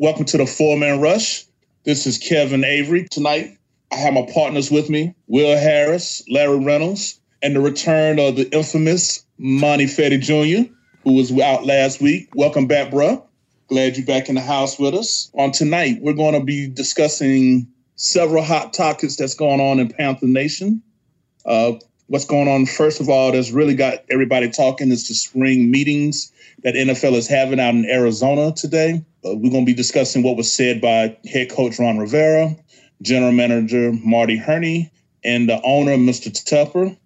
Welcome to the Four Man Rush. This is Kevin Avery. Tonight, I have my partners with me Will Harris, Larry Reynolds, and the return of the infamous Monty Fetty Jr., who was out last week. Welcome back, bruh. Glad you're back in the house with us. On tonight, we're going to be discussing several hot topics that's going on in Panther Nation. Uh, what's going on, first of all, that's really got everybody talking is the spring meetings that NFL is having out in Arizona today. Uh, we're going to be discussing what was said by head coach Ron Rivera, general manager Marty Hurney, and the owner, Mr. Tepper.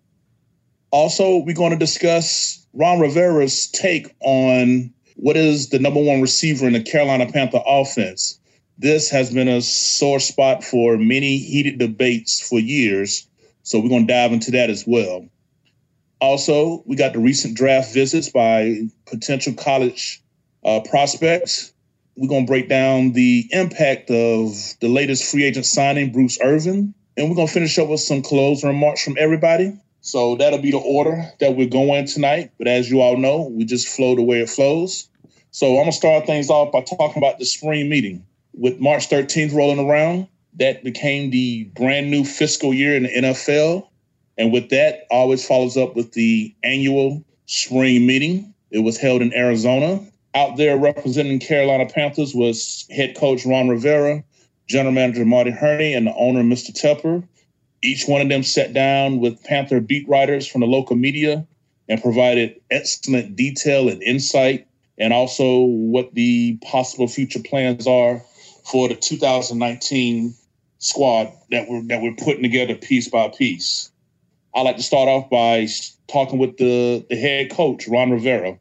Also, we're going to discuss Ron Rivera's take on what is the number one receiver in the Carolina Panther offense. This has been a sore spot for many heated debates for years, so we're going to dive into that as well. Also, we got the recent draft visits by potential college uh, prospects. We're going to break down the impact of the latest free agent signing, Bruce Irvin. And we're going to finish up with some closing remarks from everybody. So that'll be the order that we're going tonight. But as you all know, we just flow the way it flows. So I'm going to start things off by talking about the spring meeting. With March 13th rolling around, that became the brand new fiscal year in the NFL. And with that, always follows up with the annual spring meeting. It was held in Arizona. Out there representing Carolina Panthers was head coach Ron Rivera, general manager Marty Hurney, and the owner, Mr. Tepper. Each one of them sat down with Panther beat writers from the local media and provided excellent detail and insight, and also what the possible future plans are for the 2019 squad that we're that we're putting together piece by piece. I'd like to start off by talking with the the head coach Ron Rivera.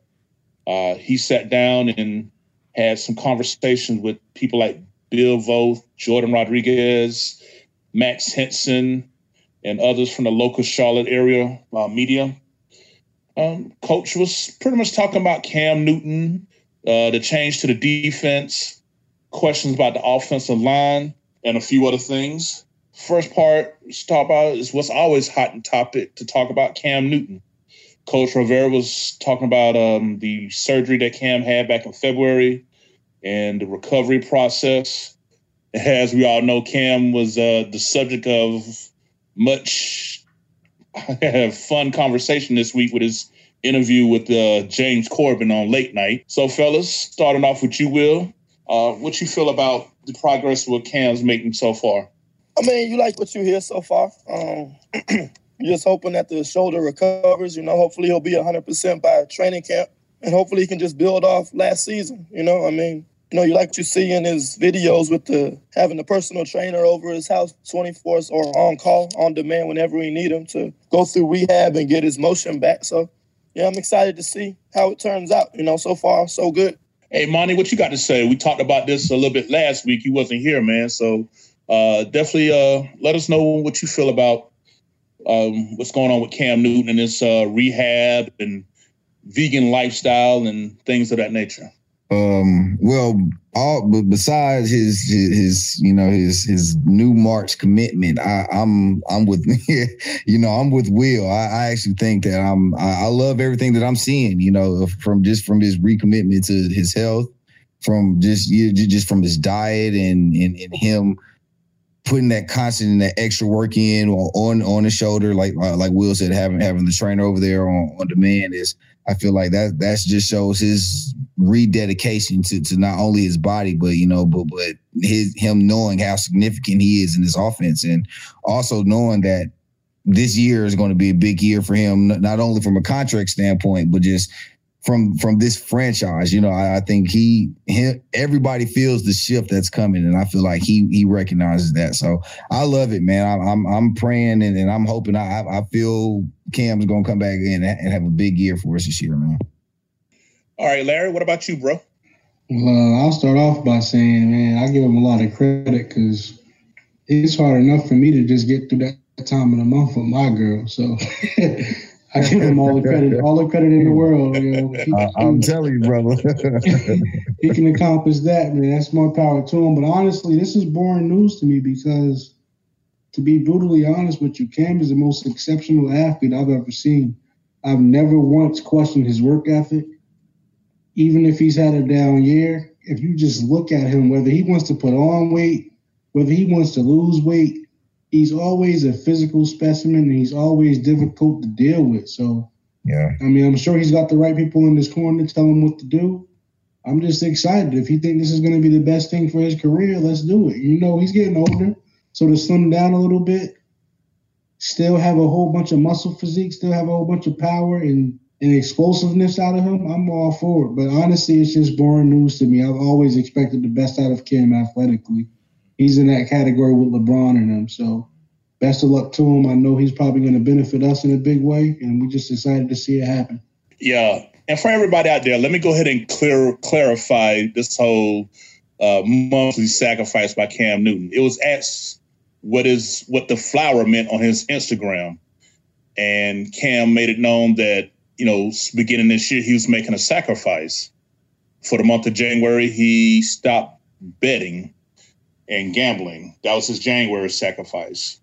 Uh, he sat down and had some conversations with people like Bill Voth, Jordan Rodriguez, Max Henson, and others from the local Charlotte area uh, media. Um, Coach was pretty much talking about Cam Newton, uh, the change to the defense, questions about the offensive line, and a few other things. First part to talk about is what's always hot and topic to talk about Cam Newton. Coach Rivera was talking about um, the surgery that Cam had back in February and the recovery process. As we all know, Cam was uh, the subject of much fun conversation this week with his interview with uh, James Corden on late night. So, fellas, starting off with you, Will, uh, what you feel about the progress what Cam's making so far? I mean, you like what you hear so far. Um, just hoping that the shoulder recovers. You know, hopefully he'll be 100% by training camp, and hopefully he can just build off last season. You know, I mean, you know, you like what you see in his videos with the having a personal trainer over his house 24 or on call, on demand whenever we need him to go through rehab and get his motion back. So, yeah, I'm excited to see how it turns out. You know, so far so good. Hey, Monty, what you got to say? We talked about this a little bit last week. You wasn't here, man. So uh, definitely uh, let us know what you feel about um, what's going on with Cam Newton and his uh, rehab and vegan lifestyle and things of that nature. Um, well, all but besides his, his, his you know his his new March commitment, I, I'm I'm with you know I'm with Will. I, I actually think that I'm I, I, love everything that I'm seeing. You know, from just from his recommitment to his health, from just you just from his diet and and, and him putting that constant and that extra work in on on the shoulder, like uh, like Will said, having having the trainer over there on on demand is I feel like that that's just shows his rededication to to not only his body, but you know, but but his him knowing how significant he is in his offense, and also knowing that this year is going to be a big year for him, not only from a contract standpoint, but just from from this franchise. You know, I, I think he, he everybody feels the shift that's coming, and I feel like he he recognizes that. So I love it, man. I, I'm I'm praying and, and I'm hoping. I I feel Cam's gonna come back in and have a big year for us this year, man. All right, Larry. What about you, bro? Well, uh, I'll start off by saying, man, I give him a lot of credit because it's hard enough for me to just get through that time of the month with my girl. So I give him all the credit, all the credit in the world. You know, he, I'm telling you, brother, he can accomplish that, man. That's more power to him. But honestly, this is boring news to me because, to be brutally honest with you, Cam is the most exceptional athlete I've ever seen. I've never once questioned his work ethic, even if he's had a down year. If you just look at him, whether he wants to put on weight, whether he wants to lose weight, he's always a physical specimen and he's always difficult to deal with. So, yeah, I mean, I'm sure he's got the right people in his corner to tell him what to do. I'm just excited. If he think this is going to be the best thing for his career, let's do it. You know, he's getting older, so to slim down a little bit, still have a whole bunch of muscle physique, still have a whole bunch of power and, and explosiveness out of him, I'm all for it. But honestly, it's just boring news to me. I've always expected the best out of Cam athletically he's in that category with LeBron and them. So best of luck to him. I know he's probably going to benefit us in a big way, and we just excited to see it happen. Yeah, and for everybody out there, let me go ahead and clear clarify this whole uh, monthly sacrifice by Cam Newton. It was asked what is what the flower meant on his Instagram, and Cam made it known that you know beginning this year he was making a sacrifice. For the month of January, he stopped betting and gambling. That was his January sacrifice.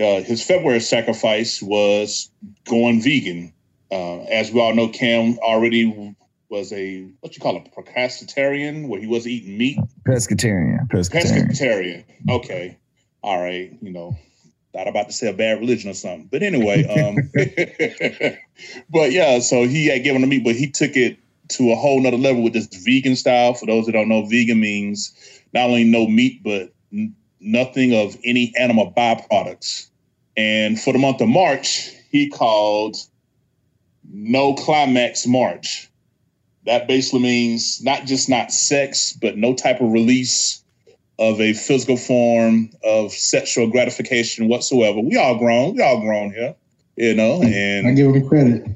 Uh, his February sacrifice was going vegan. Uh, as we all know, Cam already was a what you call a procrastinarian, where he was eating meat. Pescatarian. Pescatarian. Pescatarian. Okay. All right. You know, thought about to say a bad religion or something, but anyway. Um, but yeah, so he had given the meat, but he took it to a whole nother level with this vegan style. For those that don't know, vegan means not only no meat, but n- nothing of any animal byproducts. And for the month of March, he called No Climax March. That basically means not just not sex, but no type of release of a physical form of sexual gratification whatsoever. We all grown. We all grown here, you know. And I give him credit.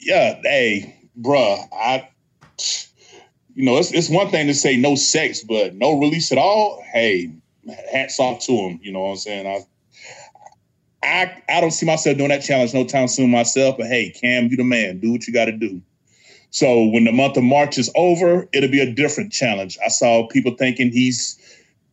Yeah, hey, bruh, I you know, it's, it's one thing to say no sex, but no release at all. Hey, hats off to him. You know what I'm saying? I, I, I don't see myself doing that challenge no time soon myself. But hey, Cam, you the man. Do what you got to do. So when the month of March is over, it'll be a different challenge. I saw people thinking he's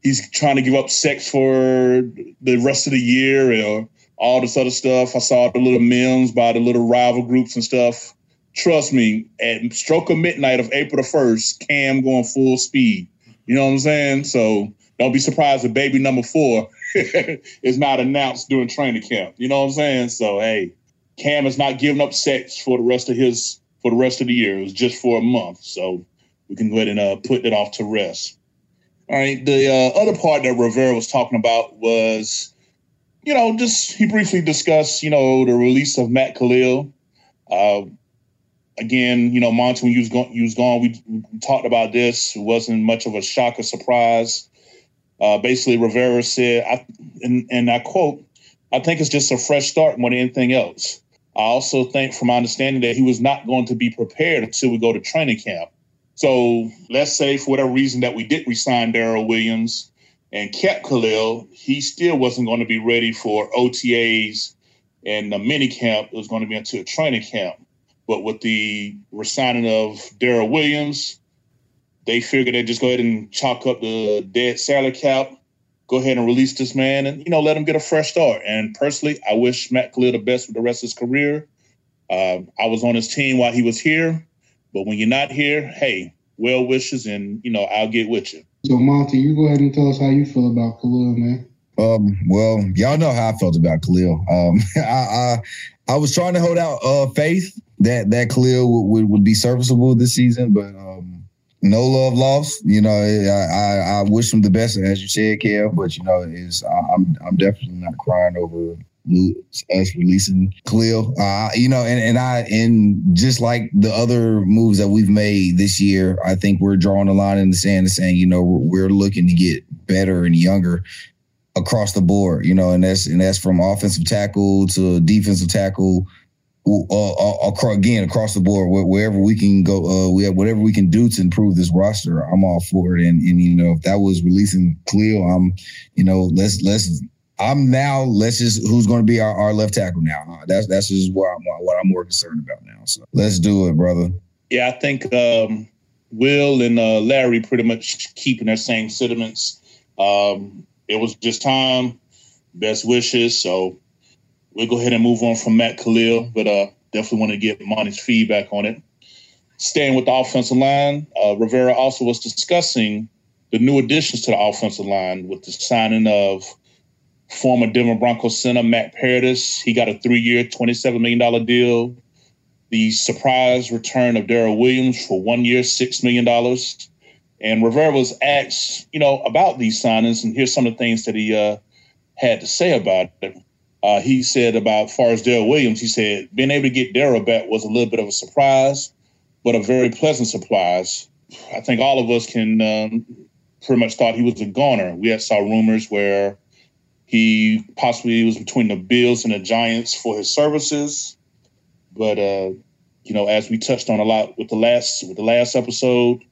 he's trying to give up sex for the rest of the year or all this other stuff. I saw the little memes by the little rival groups and stuff trust me, at stroke of midnight of April the 1st, Cam going full speed. You know what I'm saying? So don't be surprised if baby number four is not announced during training camp. You know what I'm saying? So hey, Cam is not giving up sex for the rest of his for the rest of the year. It was just for a month. So we can go ahead and uh, put it off to rest. All right. The uh, other part that Rivera was talking about was, you know, just he briefly discussed, you know, the release of Matt Kalil. Uh, again, you know, Monty, when you was, go- you was gone, we, we, talked about this. It wasn't much of a shock or surprise. Uh, basically, Rivera said, I, and, and I quote, I think it's just a fresh start more than anything else. I also think, from my understanding, that he was not going to be prepared until we go to training camp. So let's say, for whatever reason, that we did resign Daryl Williams and kept Kalil, he still wasn't going to be ready for OTAs and the mini camp. It was going to be until training camp. But with the resigning of Daryl Williams, they figured they'd just go ahead and chalk up the dead salary cap, go ahead and release this man, and you know let him get a fresh start. And personally, I wish Matt Kalil the best with the rest of his career. Uh, I was on his team while he was here, but when you're not here, hey, well wishes, and you know I'll get with you. So Monty, you go ahead and tell us how you feel about Kalil, man. Um, well, y'all know how I felt about Kalil. Um, I, I, I was trying to hold out uh, faith that that Kalil would, would, would, be serviceable this season, but um, no love lost. You know, I, I, I wish him the best, as you said, Kev. But you know, is I'm I'm definitely not crying over us releasing Kalil. Uh, you know, and, and I and just like the other moves that we've made this year, I think we're drawing a line in the sand and saying, you know, we're, we're looking to get better and younger across the board. You know, and that's and that's from offensive tackle to defensive tackle uh, uh, again across the board wherever we can go uh, we have whatever we can do to improve this roster i'm all for it. And and you know if that was releasing cleo i'm you know let's let's i'm now let's just who's going to be our, our left tackle now? That's that's just what i'm what i'm more concerned about now so let's do it brother. Yeah i think um, will and uh, larry pretty much keeping their same sentiments. Um, it was just time best wishes so we'll go ahead and move on from Matt Kalil, but uh, definitely want to get Monty's feedback on it. Staying with the offensive line, uh, Rivera also was discussing the new additions to the offensive line with the signing of former Denver Broncos center Matt Paradis. He got a three-year, $27 million deal. The surprise return of Daryl Williams for one year, $6 million. And Rivera was asked, you know, about these signings, and here's some of the things that he uh, had to say about it uh, he said about far as Daryl Williams, he said being able to get Daryl back was a little bit of a surprise, but a very pleasant surprise. I think all of us can um, pretty much thought he was a goner. We had saw rumors where he possibly was between the Bills and the Giants for his services, but uh, you know, as we touched on a lot with the last with the last episode,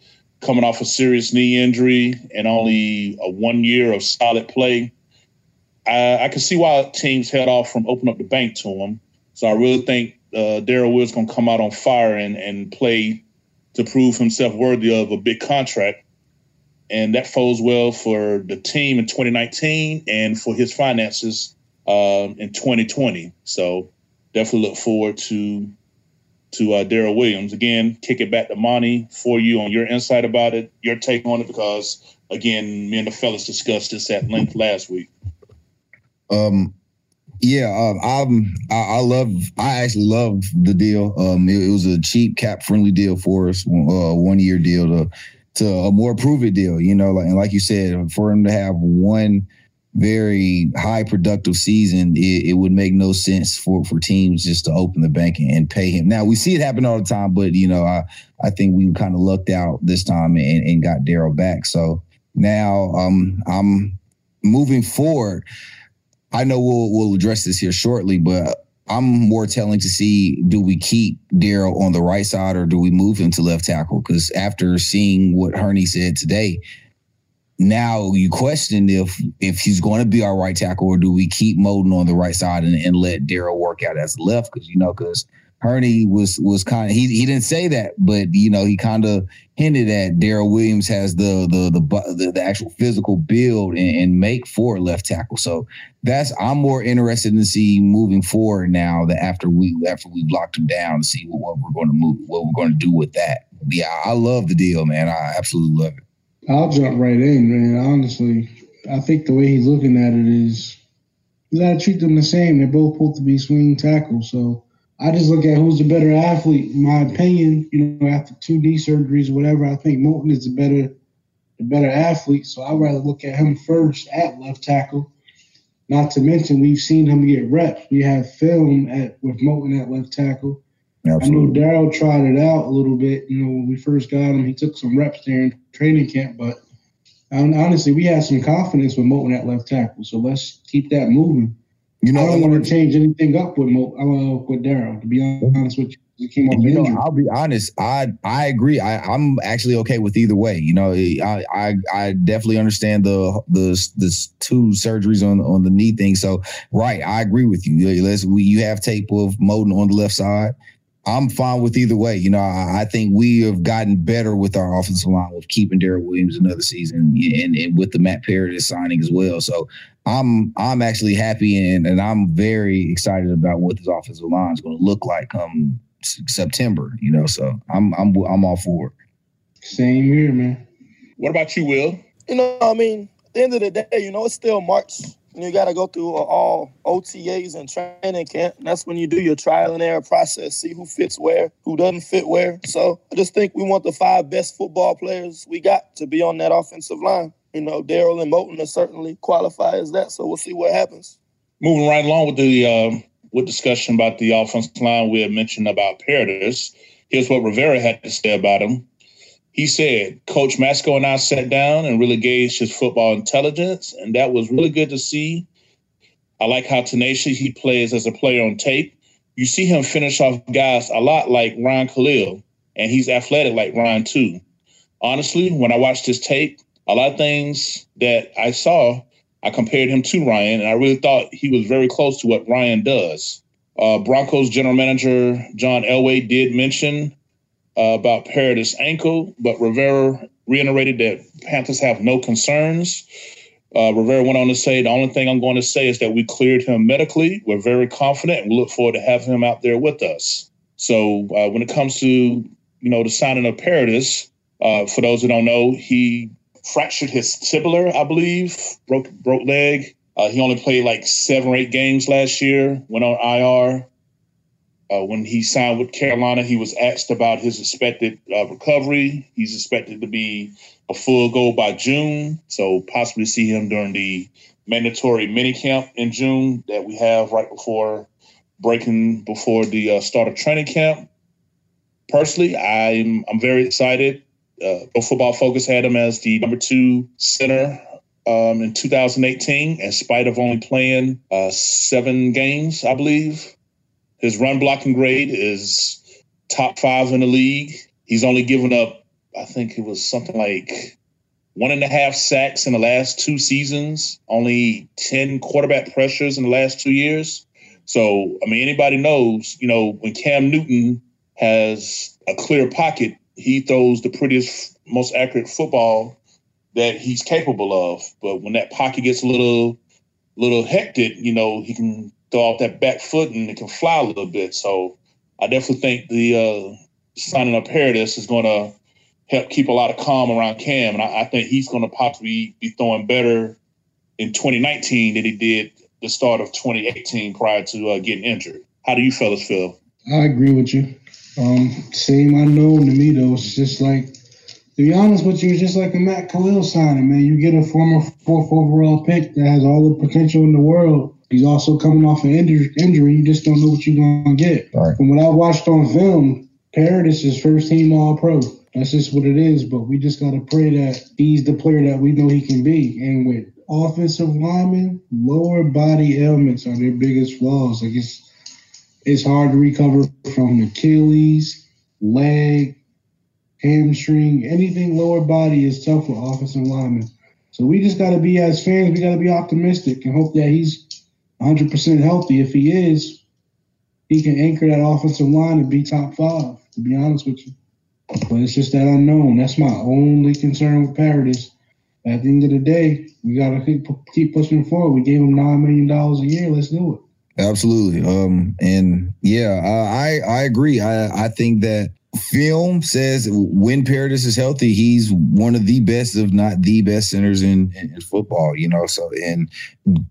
coming off a serious knee injury and only a one year of solid play I, I can see why teams head off from opening up the bank to him. So I really think uh, Daryl Will's going to come out on fire and, and play to prove himself worthy of a big contract. And that folds well for the team in 2019 and for his finances um, in 2020. So definitely look forward to to uh, Daryl Williams. Again, kick it back to Monty for you on your insight about it, your take on it, because again, me and the fellas discussed this at length last week. Um, yeah, um, I'm. I, I, love. I actually love the deal. Um, it, it was a cheap, cap friendly deal for us. Uh, one year deal to to a more proven deal. You know, like and like you said, for him to have one very high productive season, it, it, would make no sense for for teams just to open the bank and, and, pay him. Now we see it happen all the time, but you know, I I think we kind of lucked out this time and, and got Daryl back. So now um I'm moving forward. I know we'll we'll address this here shortly, but I'm more telling to see do we keep Daryl on the right side or do we move him to left tackle? Because after seeing what Hurney said today, now you question if if he's going to be our right tackle or do we keep Moton on the right side and, and let Daryl work out as left? Because you know, because Hurney was was kind of he he didn't say that, but you know he kind of hinted at Daryl Williams has the the the the, the actual physical build and, and, make for left tackle. So that's I'm more interested in see moving forward now that after we after we blocked him down to see what, what we're going to move what we're going to do with that. Yeah, I love the deal, man. I absolutely love it. I'll jump right in, man. Honestly, I think the way he's looking at it is you got to treat them the same. They're both supposed to be swing tackles, so I just look at who's the better athlete. In my opinion, you know, after two knee surgeries or whatever, I think Moton is the better, the better athlete. So I'd rather look at him first at left tackle. Not to mention, we've seen him get reps. We have film at with Moton at left tackle. Absolutely. I know Daryl tried it out a little bit. You know, when we first got him, he took some reps there in training camp. But um, honestly, we had some confidence with Moton at left tackle. So let's keep that moving. You know, I don't want to change anything up with Mo, uh, with Daryl. To be honest with you. He and, you know, I'll be honest. I I agree. I, I'm actually okay with either way. You know, I I I definitely understand the the the two surgeries on on the knee thing. So right, I agree with you. Let's we you have tape of Moton on the left side. I'm fine with either way. You know, I, I, think we have gotten better with our offensive line with keeping Daryl Williams another season and, and with the Matt Paradis signing as well. So I'm I'm actually happy and, and I'm very excited about what this offensive line is going to look like come September. You know, so I'm I'm I'm all for it. Same here, man. What about you, Will? You know, I mean, at the end of the day, you know, it's still March and you got to go through all OTAs and training camp. And that's when you do your trial and error process, see who fits where, who doesn't fit where. So I just think we want the five best football players we got to be on that offensive line. You know, Daryl and Moton are certainly qualify as that. So we'll see what happens. Moving right along with the uh, with discussion about the offensive line, we had mentioned about Paradis. Here's what Rivera had to say about him. He said, Coach Matsko and I sat down and really gauged his football intelligence, and that was really good to see. I like how tenacious he plays as a player on tape. You see him finish off guys a lot like Ryan Kalil, and he's athletic like Ron too. Honestly, when I watched his tape, a lot of things that I saw, I compared him to Ryan, and I really thought he was very close to what Ryan does. Uh, Broncos general manager John Elway did mention uh, about Paradis' ankle, but Rivera reiterated that Panthers have no concerns. Uh, Rivera went on to say, the only thing I'm going to say is that we cleared him medically. We're very confident and we look forward to having him out there with us. So uh, when it comes to, you know, the signing of Paradis, uh, for those who don't know, he fractured his tibialis, I believe, broke broke leg. Uh, he only played like seven or eight games last year, went on IR. Uh, when he signed with Carolina, he was asked about his expected uh, recovery. He's expected to be a full go by June, so possibly see him during the mandatory minicamp in June that we have right before breaking before the uh, start of training camp. Personally, I'm I'm very excited. Uh, Football Focus had him as the number two center um, in 2018, in spite of only playing uh, seven games, I believe. His run blocking grade is top five in the league. He's only given up, I think it was something like one and a half sacks in the last two seasons, only 10 quarterback pressures in the last two years. So, I mean, anybody knows, you know, when Cam Newton has a clear pocket, he throws the prettiest, most accurate football that he's capable of. But when that pocket gets a little, little hectic, you know, he can throw off that back foot and it can fly a little bit. So I definitely think the uh, signing of Paradis is going to help keep a lot of calm around Cam, and I, I think he's going to possibly be throwing better in 2019 than he did the start of 2018 prior to uh, getting injured. How do you fellas feel? I agree with you. Um, same unknown to me though. It's just like to be honest with you, it's just like a Matt Kalil signing, man. You get a former fourth overall pick that has all the potential in the world, He's also coming off an injury. injury. You just don't know what you're going to get. Right. From what I watched on film, Paradis is first team All Pro. That's just what it is. But we just got to pray that he's the player that we know he can be. And with offensive linemen, lower body ailments are their biggest flaws. Like it's it's hard to recover from Achilles, leg, hamstring, anything lower body is tough for offensive linemen. So we just got to be as fans, we got to be optimistic and hope that he's 100% healthy. If he is, he can anchor that offensive line and be top five, to be honest with you. But it's just that unknown. That's my only concern with Paradis. At the end of the day, we got to keep, keep pushing forward. We gave him $9 million a year. Let's do it. Absolutely. Um, and yeah, I, I agree. I, I think that film says when Paradis is healthy, he's one of the best, if not the best centers in, in, football, you know. So and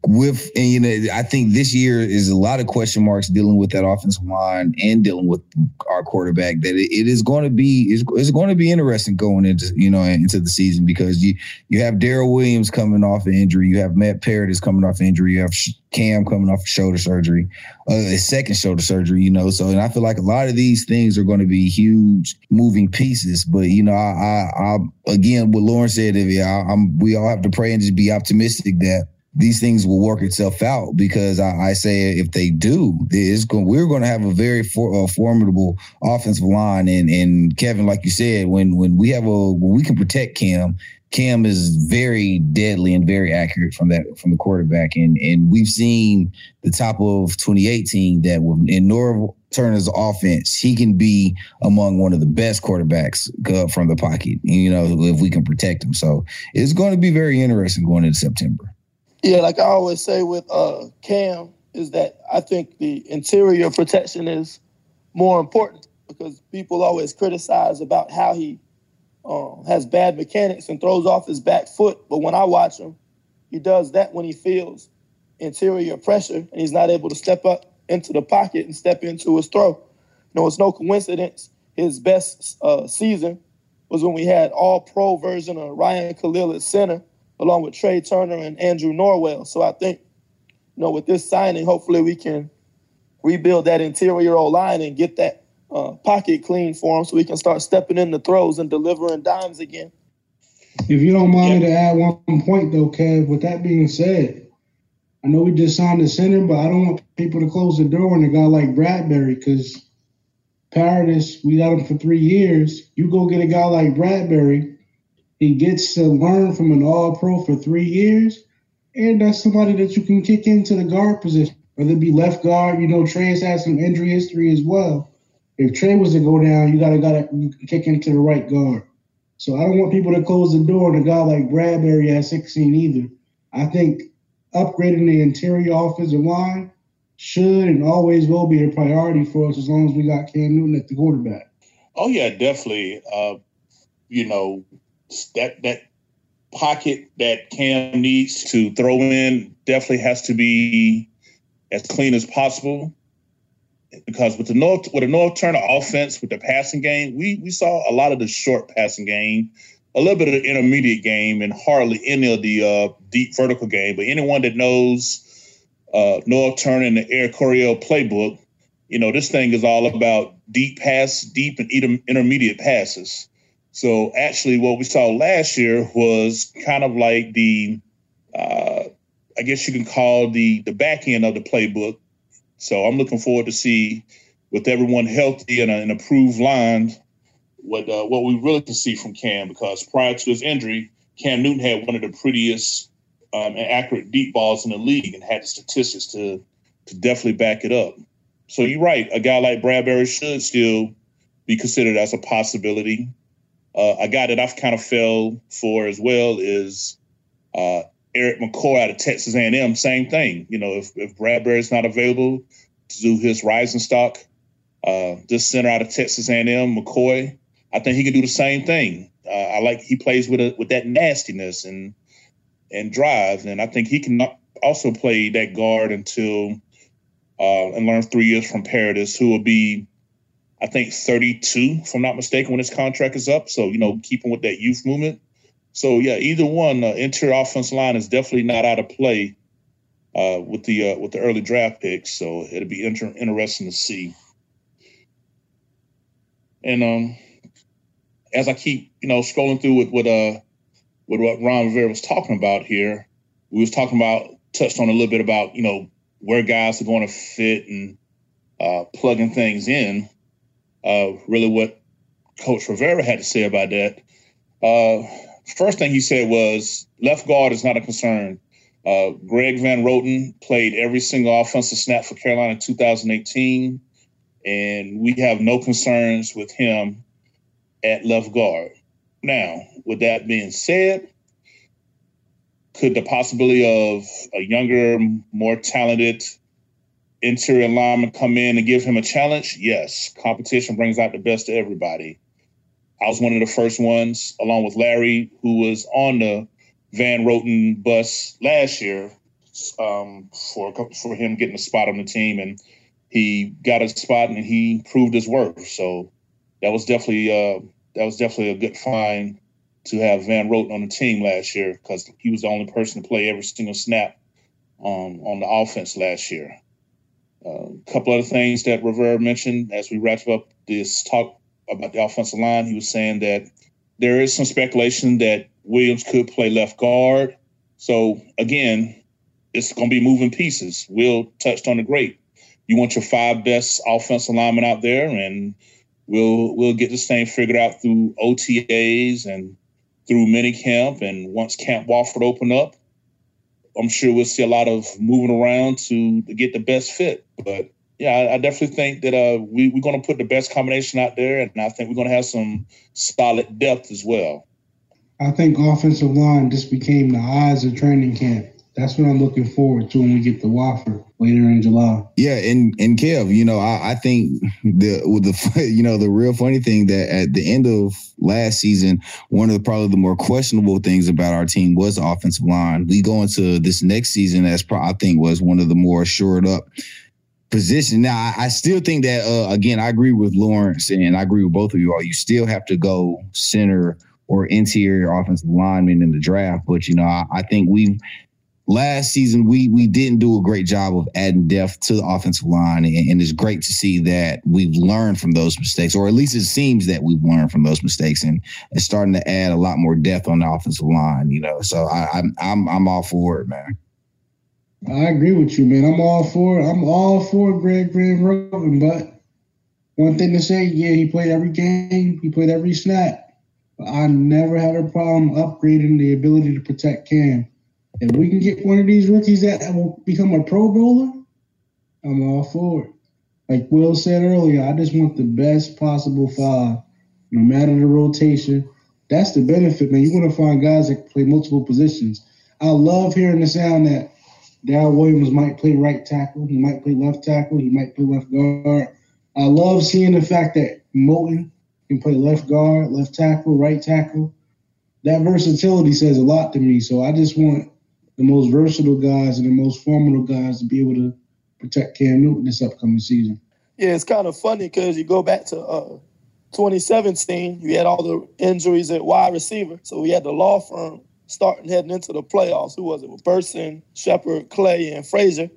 with and you know, I think this year is a lot of question marks dealing with that offensive line and dealing with our quarterback. That it, it is going to be it's, it's going to be interesting going into you know into the season because you you have Daryl Williams coming off injury, you have Matt Paradis coming off injury, you have Cam coming off shoulder surgery, uh, a second shoulder surgery, you know. So, and I feel like a lot of these things are going to be huge moving pieces. But you know, I, I, I again, what Lauren said, if I'm, we all have to pray and just be optimistic that these things will work itself out because I, I say if they do, it's going, we're going to have a very for, uh, formidable offensive line. And and Kevin, like you said, when when we have a when we can protect Cam, Cam is very deadly and very accurate from that from the quarterback. And and we've seen the top of 2018 that in Norv Turner's offense, he can be among one of the best quarterbacks from the pocket. You know, if we can protect him, so it's going to be very interesting going into September. Yeah, like I always say with uh, Cam, is that I think the interior protection is more important because people always criticize about how he uh, has bad mechanics and throws off his back foot. But when I watch him, he does that when he feels interior pressure and he's not able to step up into the pocket and step into his throw. You know, it's no coincidence his best uh, season was when we had all pro version of Ryan Kalil at center along with Trai Turner and Andrew Norwell. So I think, you know, with this signing, hopefully we can rebuild that interior O line and get that uh, pocket clean for him so we can start stepping in the throws and delivering dimes again. If you don't mind yeah. me to add one point though, Kev, with that being said, I know we just signed the center, but I don't want people to close the door on a guy like Bradbury because Paradis, we got him for three years. You go get a guy like Bradbury, he gets to learn from an all pro for three years. And that's somebody that you can kick into the guard position, whether it be left guard. You know, Trai's had some injury history as well. If Trey was to go down, you gotta gotta kick into the right guard. So I don't want people to close the door on a guy like Bradbury at 16 either. I think upgrading the interior offensive line should and always will be a priority for us as long as we got Cam Newton at the quarterback. Oh yeah, definitely. Uh, you know, that that pocket that Cam needs to throw in definitely has to be as clean as possible. Because with the North with the Norv Turner offense with the passing game, we we saw a lot of the short passing game, a little bit of the intermediate game, and hardly any of the uh, deep vertical game. But anyone that knows uh, Norv Turner and the Air Coryell playbook, you know this thing is all about deep pass, deep and intermediate passes. So actually, what we saw last year was kind of like the, uh, I guess you can call the the back end of the playbook. So I'm looking forward to see, with everyone healthy and an approved line, what uh, what we really can see from Cam. Because prior to his injury, Cam Newton had one of the prettiest um, and accurate deep balls in the league, and had the statistics to to definitely back it up. So you're right. A guy like Bradbury should still be considered as a possibility. Uh, a guy that I've kind of fell for as well is uh, Erik McCoy out of Texas A&M. Same thing. You know, if, if Bradbury's not available to do his rising stock, uh, this center out of Texas A&M, McCoy, I think he can do the same thing. Uh, I like he plays with a, with that nastiness and and drive, and I think he can also play that guard until uh, and learn three years from Paradis, who will be I think 32, if I'm not mistaken, when his contract is up. So, you know, keeping with that youth movement. So, yeah, either one, uh, interior offense line is definitely not out of play uh, with the uh, with the early draft picks. So it'll be inter- interesting to see. And um, as I keep, you know, scrolling through with what uh with what Ron Rivera was talking about here, we was talking about touched on a little bit about you know where guys are going to fit and uh, plugging things in uh, really what Coach Rivera had to say about that. Uh, first thing he said was left guard is not a concern. Uh, Greg Van Roten played every single offensive snap for Carolina in 2018, and we have no concerns with him at left guard. Now, with that being said, could the possibility of a younger, more talented interior lineman come in and give him a challenge? Yes. Competition brings out the best of everybody. I was one of the first ones, along with Larry, who was on the Van Roten bus last year um, for for him getting a spot on the team, and he got a spot and he proved his worth. So that was definitely uh, that was definitely a good find to have Van Roten on the team last year because he was the only person to play every single snap um, on the offense last year. A couple other things that Rivera mentioned as we wrap up this talk about the offensive line. He was saying that there is some speculation that Williams could play left guard. So again, it's going to be moving pieces. Will touched on the great. You want your five best offensive linemen out there, and we'll we'll get this thing figured out through OTAs and through minicamp. And once Camp Wofford open up, I'm sure we'll see a lot of moving around to, to get the best fit. But yeah, I, I definitely think that uh, we, we're going to put the best combination out there, and I think we're going to have some solid depth as well. I think offensive line just became the eyes of training camp. That's what I'm looking forward to when we get the Wofford later in July. Yeah, and and Kev, you know, I, I think the with the you know the real funny thing that at the end of last season, one of the probably the more questionable things about our team was the offensive line. We go into this next season as pro- I think was one of the more shored up position. Now, I, I still think that uh, again, I agree with Lawrence and I agree with both of you all. You still have to go center or interior offensive lineman in the draft, but you know, I, I think we last season we we didn't do a great job of adding depth to the offensive line and, and, it's great to see that we've learned from those mistakes or at least it seems that we've learned from those mistakes and it's starting to add a lot more depth on the offensive line you know so I, I'm I'm I'm all for it man. I agree with you man. I'm all for I'm all for Greg Van Roten but one thing to say yeah he played every game he played every snap but I never had a problem upgrading the ability to protect Cam if we can get one of these rookies that will become a Pro Bowler, I'm all for it. Like Will said earlier, I just want the best possible five, no matter the rotation. That's the benefit, man. You're going to find guys that play multiple positions. I love hearing the sound that Daryl Williams might play right tackle, he might play left tackle, he might play left guard. I love seeing the fact that Moton can play left guard, left tackle, right tackle. That versatility says a lot to me. So I just want the most versatile guys and the most formidable guys to be able to protect Cam Newton this upcoming season. Yeah, it's kind of funny because you go back to uh, 2017, you had all the injuries at wide receiver. So we had the law firm starting heading into the playoffs. Who was it? Bersin, Shepard, Clay, and Frazier.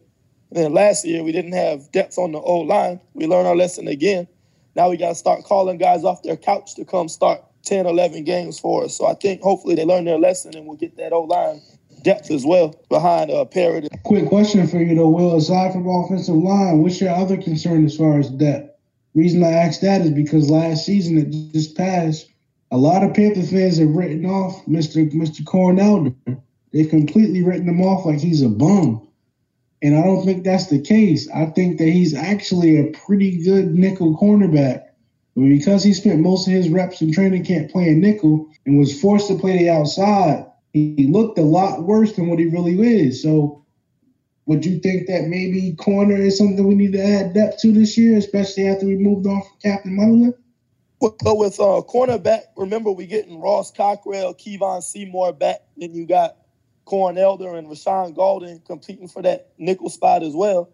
And then last year we didn't have depth on the old line. We learned our lesson again. Now we got to start calling guys off their couch to come start 10, 11 games for us. So I think hopefully they learn their lesson and we'll get that old line depth as well behind uh, Parrott. Quick question for you though, Will. Aside from offensive line, what's your other concern as far as depth? Reason I ask that is because last season that just passed, a lot of Panther fans have written off Mr. Mr. Cornell. They've completely written him off like he's a bum. And I don't think that's the case. I think that he's actually a pretty good nickel cornerback. But because he spent most of his reps in training camp playing nickel and was forced to play the outside, he looked a lot worse than what he really is. So, would you think that maybe corner is something we need to add depth to this year, especially after we moved on from Captain Munnerlyn? But with uh, cornerback, remember we getting Ross Cockrell, Kevon Seymour back. Then you got Corn Elder and Rashaan Gaulden competing for that nickel spot as well.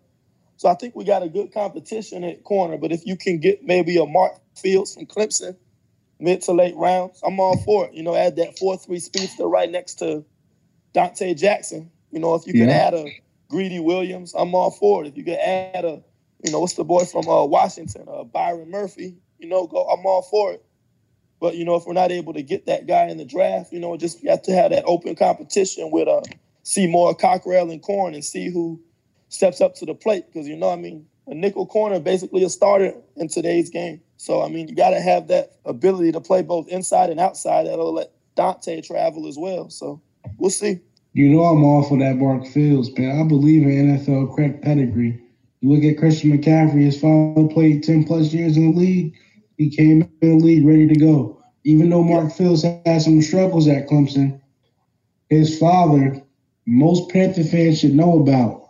So I think we got a good competition at corner. But if you can get maybe a Mark Fields from Clemson mid to late rounds, I'm all for it. You know, add that 4 3 speedster right next to Donte Jackson. You know, if you can yeah. add a Greedy Williams, I'm all for it. If you can add a, you know, what's the boy from uh, Washington, uh, Byron Murphy, you know, go, I'm all for it. But, you know, if we're not able to get that guy in the draft, you know, just you have to have that open competition with uh, Seymour, Cockrell, and Corn and see who steps up to the plate. Because, you know, I mean, a nickel corner basically a starter in today's game. So I mean, you got to have that ability to play both inside and outside. That'll let Donte travel as well. So we'll see. You know I'm all for that Mark Fields, man. I believe in NFL crack pedigree. You look at Christian McCaffrey, his father played 10 plus years in the league. He came in the league ready to go. Even though Mark Fields had some struggles at Clemson, his father, most Panther fans should know about,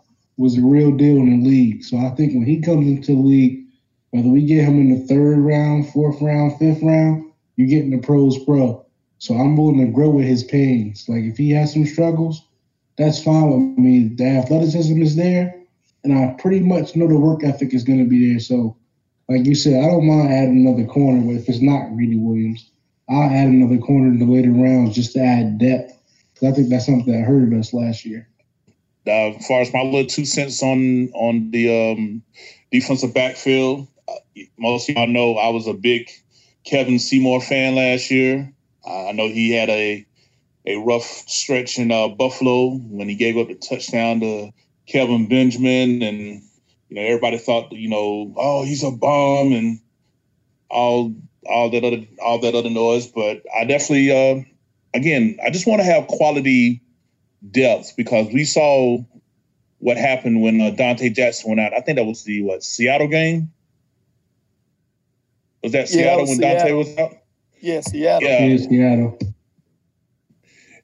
was a real deal in the league. So I think when he comes into the league, whether we get him in the third round, fourth round, fifth round, you're getting the pros pro. So I'm willing to grow with his pains. Like if he has some struggles, that's fine with me. The athleticism is there, and I pretty much know the work ethic is going to be there. So, like you said, I don't mind adding another corner, but if it's not Greedy Williams, I'll add another corner in the later rounds just to add depth. I think that's something that hurted us last year. Uh, as far as my little two cents on on the um, defensive backfield, most of y'all know I was a big Kevon Seymour fan last year. I know he had a a rough stretch in uh, Buffalo when he gave up the touchdown to Kelvin Benjamin, and you know everybody thought you know oh he's a bum and all all that other all that other noise. But I definitely uh, again I just want to have quality depth because we saw what happened when uh, Donte Jackson went out. I think that was the what Seattle game. Was that Seattle yeah, when Seattle. Donte was out? Yeah, Seattle. Yeah, yeah Seattle.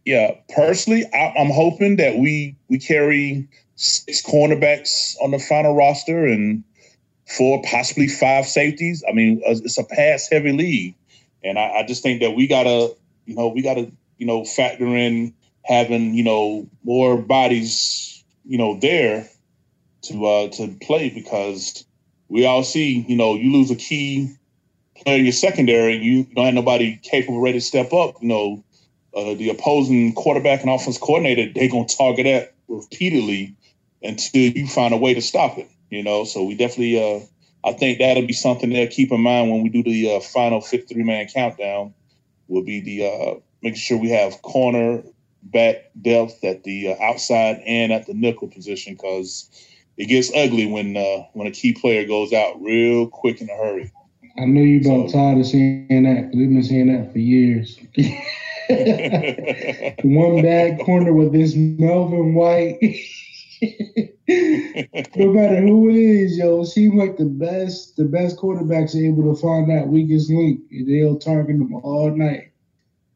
Yeah, personally, I, I'm hoping that we we carry six cornerbacks on the final roster and four, possibly five safeties. I mean, uh, it's a pass heavy league, and I, I just think that we gotta, you know, we gotta, you know, factor in having you know more bodies, you know, there to uh to play because we all see, you know, you lose a key player in your secondary, you don't have nobody capable ready to step up. You know, uh, the opposing quarterback and offense coordinator, they're gonna target that repeatedly until you find a way to stop it. You know, so we definitely, uh, I think that'll be something to keep in mind when we do the uh, final 53 man countdown. Will be the uh, making sure we have corner back depth at the uh, outside and at the nickel position because it gets ugly when uh, when a key player goes out real quick in a hurry. I know you about so, tired of seeing that. We've been seeing that for years. One bad corner with this Melvin White. no matter who it is, yo, it seems like the best the best quarterbacks are able to find that weakest link and they'll target them all night.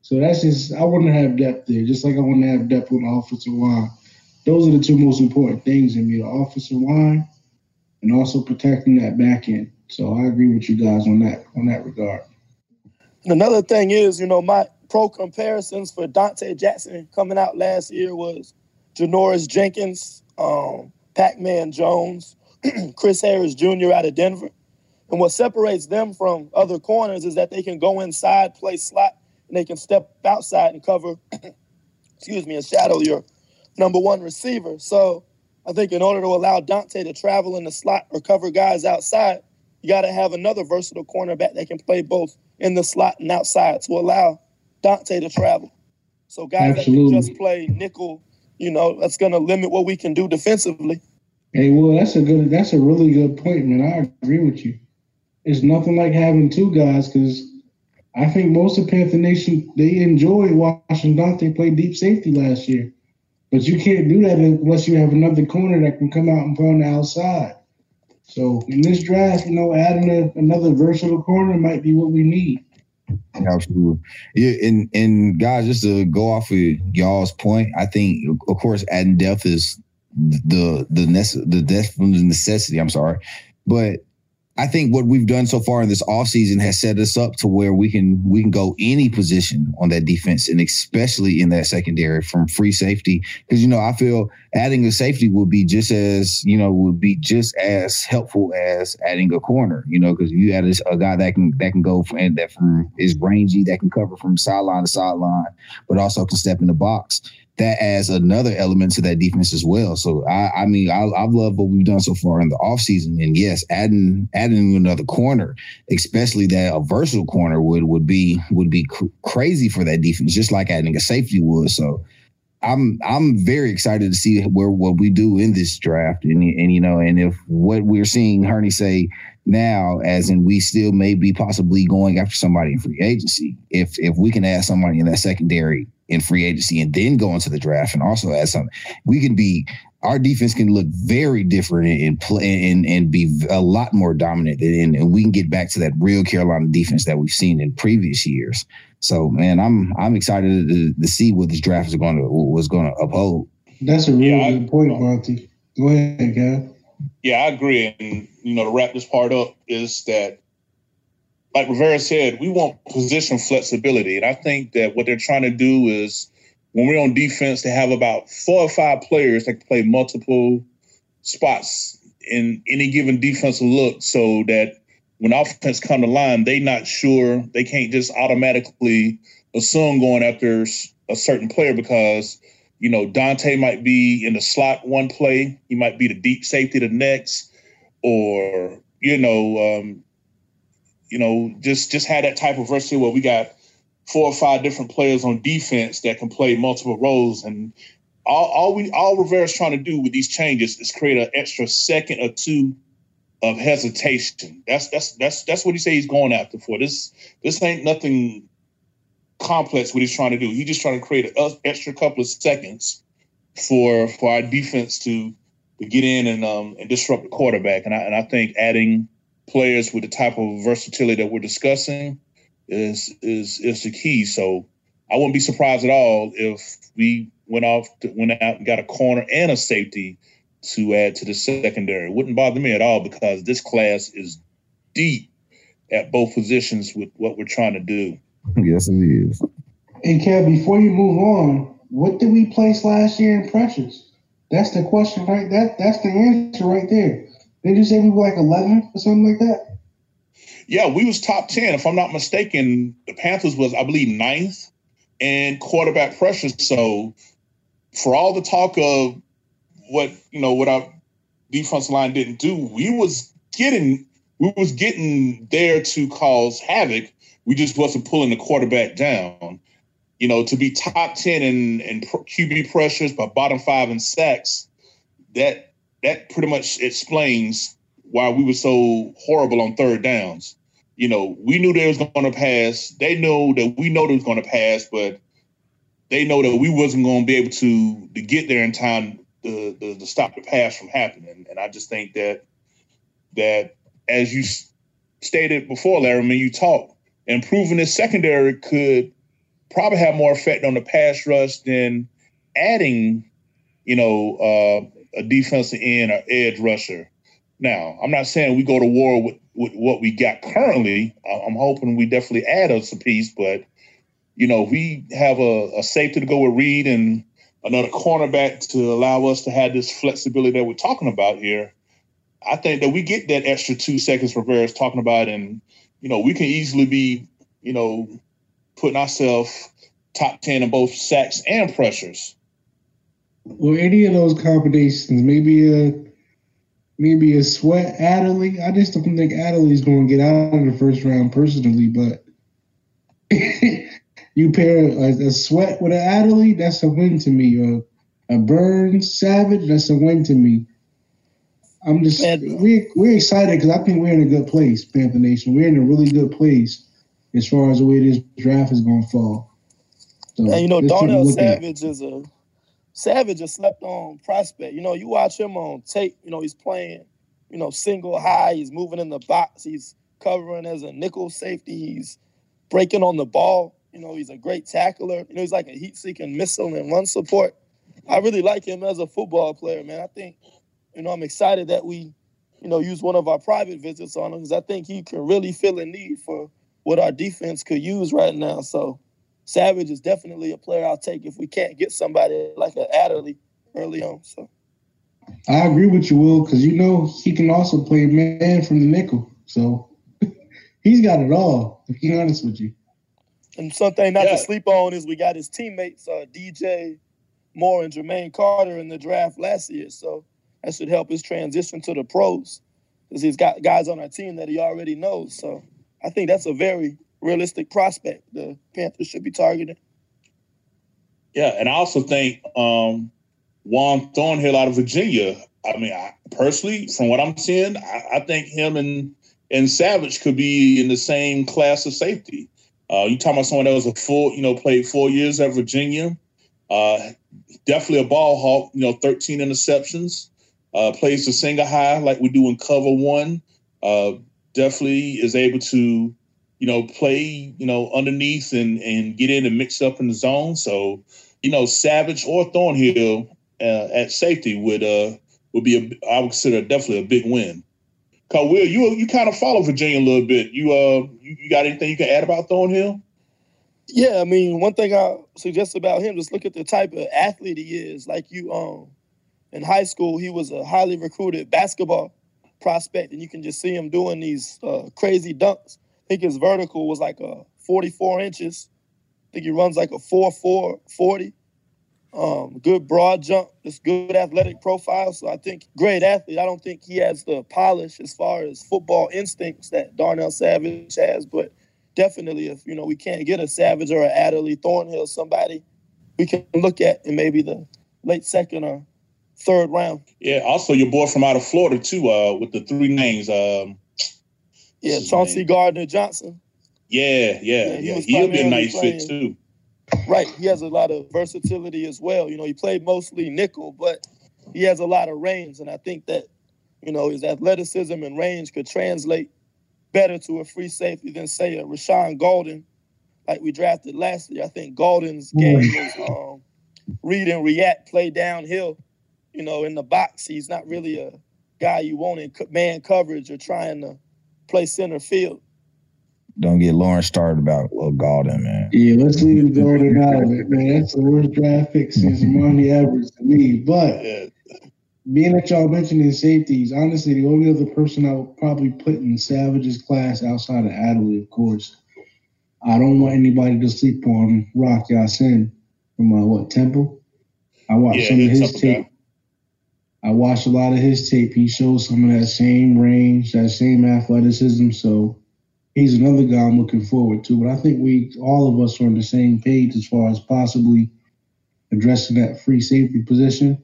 So that's just I to have depth there, just like I to have depth on the offensive line. Those are the two most important things in me: the offensive line and also protecting that back end. So I agree with you guys on that on that regard. Another thing is, you know, my pro comparisons for Donte Jackson coming out last year was Janoris Jenkins, um, Pac-Man Jones, Chris Harris Jr. out of Denver. And what separates them from other corners is that they can go inside, play slot, and they can step outside and cover, excuse me, and shadow your number one receiver. So I think in order to allow Donte to travel in the slot or cover guys outside, you got to have another versatile cornerback that can play both in the slot and outside to allow Donte to travel. So guys Absolutely. that can just play nickel, you know, that's going to limit what we can do defensively. Hey, well, that's a good, that's a really good point, man. I agree with you. It's nothing like having two guys because I think most of Panther Nation they enjoy watching Donte play deep safety last year, but you can't do that unless you have another corner that can come out and play on the outside. So in this draft, you know, adding a, another versatile corner might be what we need. Absolutely. Yeah, and and guys, just to go off of y'all's point, I think of course adding depth is the the nece- the depth from the necessity. I'm sorry, but I think what we've done so far in this offseason has set us up to where we can we can go any position on that defense and especially in that secondary from free safety. Because you know I feel adding a safety would be just as you know would be just as helpful as adding a corner you know because you add a, guy that can that can go and that from is rangy that can cover from sideline to sideline but also can step in the box that adds another element to that defense as well. So I, I mean, I, I love what we've done so far in the offseason. And yes, adding adding another corner, especially that a versatile corner would would be would be cr- crazy for that defense, just like adding a safety would. So I'm I'm very excited to see where what we do in this draft, and and you know, and if what we're seeing Hurney say now, as in we still may be possibly going after somebody in free agency. If if we can add somebody in that secondary in free agency and then go into the draft and also add something, we can be our defense can look very different and play and, and be a lot more dominant and, and we can get back to that real Carolina defense that we've seen in previous years. So man, I'm I'm excited to, to see what this draft is going to was going to uphold. That's a really yeah, good point, Monty. Go ahead, guy. Yeah, I agree. And you know, to wrap this part up is that like Rivera said, we want position flexibility. And I think that what they're trying to do is when we're on defense to have about four or five players that can play multiple spots in any given defensive look so that when offense come to line, they're not sure they can't just automatically assume going after a certain player because you know Donte might be in the slot one play, he might be the deep safety the next, or you know um, you know, just just had that type of versatility where we got four or five different players on defense that can play multiple roles. And all, all we all Rivera's trying to do with these changes is create an extra second or two of hesitation. That's that's that's that's what he say he's going after for. This this ain't nothing complex what he's trying to do. He's just trying to create an extra couple of seconds for for our defense to to get in and um and disrupt the quarterback. And I and I think adding players with the type of versatility that we're discussing is is is the key. So I wouldn't be surprised at all if we went off to, went out and got a corner and a safety to add to the secondary. It wouldn't bother me at all because this class is deep at both positions with what we're trying to do. Yes, it is. And Kev, before you move on, what did we place last year in pressures? That's the question, right? That that's the answer right there. Did you say we were like 11 or something like that? Yeah, we was top 10. If I'm not mistaken, the Panthers was, I believe, ninth in quarterback pressure. So for all the talk of what, you know, what our defense line didn't do, we was getting we was getting there to cause havoc. We just wasn't pulling the quarterback down. You know, to be top 10 in, in QB pressures, but bottom five in sacks, that that pretty much explains why we were so horrible on third downs. You know, we knew they was going to pass. They know that we know they was going to pass, but they know that we wasn't going to be able to to get there in time to, to, to stop the pass from happening. And I just think that that as you stated before, Larry, when you talked, improving the secondary could probably have more effect on the pass rush than adding, you know, uh, a defensive end or edge rusher. Now, I'm not saying we go to war with, with what we got currently. I'm hoping we definitely add us a piece, but you know, we have a, a safety to go with Reed and another cornerback to allow us to have this flexibility that we're talking about here. I think that we get that extra two seconds Rivera's talking about, and you know, we can easily be, you know, putting ourselves top ten in both sacks and pressures. Well, any of those combinations, maybe a maybe a Sweat Adderley. I just don't think Adderley's going to get out of the first round personally, but you pair a, a, Sweat with an Adderley, that's a win to me. Or a Burns Savage, that's a win to me. I'm just we we're excited because I think we're in a good place, Panther Nation. We're in a really good place as far as the way this draft is going to fall. So, and you know, Darnell Savage at. is a Savage a slept on prospect. You know, you watch him on tape, you know, he's playing, you know, single high, he's moving in the box, he's covering as a nickel safety, he's breaking on the ball. You know, he's a great tackler. You know, he's like a heat seeking missile and run support. I really like him as a football player, man. I think, you know, I'm excited that we, you know, use one of our private visits on him because I think he can really fill a need for what our defense could use right now. So Savage is definitely a player I'll take if we can't get somebody like an Adderley early on. So I agree with you, Will, because you know he can also play man from the nickel. So he's got it all, to be honest with you. And something not yeah. to sleep on is we got his teammates, uh, DJ Moore and Jermaine Carter in the draft last year. So that should help his transition to the pros because he's got guys on our team that he already knows. So I think that's a very realistic prospect the Panthers should be targeting. Yeah, and I also think um, Juan Thornhill out of Virginia. I mean, I, personally, from what I'm seeing, I, I, think him and and Savage could be in the same class of safety. Uh, you talking about someone that was a full, you know, played four years at Virginia. Uh, definitely a ball hawk. You know, 13 interceptions. Uh, plays the single high like we do in cover one. Uh, definitely is able to you know, play, you know, underneath and and get in and mix up in the zone. So, you know, Savage or Thornhill uh, at safety would uh would be a I would consider definitely a big win. Cause Will, you you kind of follow Virginia a little bit. You uh you, you got anything you can add about Thornhill? Yeah, I mean, one thing I suggest about him, just look at the type of athlete he is. Like you, um, in high school, he was a highly recruited basketball prospect, and you can just see him doing these uh, crazy dunks think his vertical was like a 44 inches. I think he runs like a 4 4 40. Um, good broad jump, just good athletic profile. So I think great athlete. I don't think he has the polish as far as football instincts that Darnell Savage has, but definitely, if you know we can't get a Savage or an Adderley Thornhill, somebody we can look at in maybe the late second or third round. Yeah. Also, your boy from out of Florida too, uh, with the three names. Um, yeah, Chauncey Gardner Johnson. Yeah, yeah, yeah. He will be a nice playing. fit too. Right. He has a lot of versatility as well. You know, he played mostly nickel, but he has a lot of range, and I think that you know his athleticism and range could translate better to a free safety than say a Rashaan Gaulden, like we drafted last year. I think Gaulden's game is um, read and react, play downhill. You know, in the box, he's not really a guy you want in man coverage or trying to play center field. Don't get Lawrence started about Will Gaulden, man. Yeah, let's leave Gaulden out of it, man. That's the worst draft pick since Monty Edwards to me. But being that y'all mentioning safeties, honestly, the only other person I would probably put in Savage's class outside of Adderley, of course. I don't want anybody to sleep on Rock Ya-Sin from uh, what Temple. I watched yeah, some of his tape. I watched a lot of his tape. He shows some of that same range, that same athleticism. So he's another guy I'm looking forward to. But I think we all of us are on the same page as far as possibly addressing that free safety position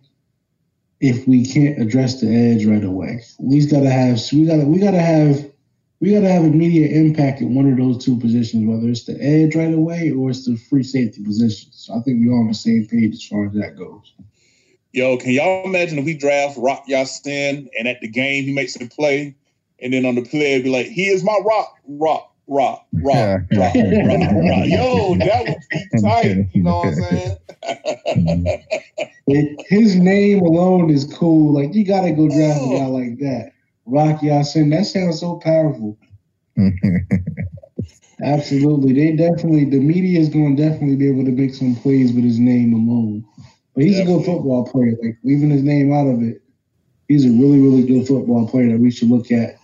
if we can't address the edge right away. We gotta have we gotta we gotta have we gotta have immediate impact at one of those two positions, whether it's the edge right away or it's the free safety position. So I think we're on the same page as far as that goes. Yo, can y'all imagine if we draft Rock Ya-Sin and at the game he makes a play, and then on the play be like, "He is my rock, rock, rock, rock, rock, rock, rock, rock." Yo, that would be tight. You know what I'm saying? His name alone is cool. Like you gotta go draft a guy like that. Rock Ya-Sin. That sounds so powerful. Absolutely. They definitely the media is going to definitely be able to make some plays with his name alone. But he's definitely. a good football player. Like leaving his name out of it, he's a really, really good football player that we should look at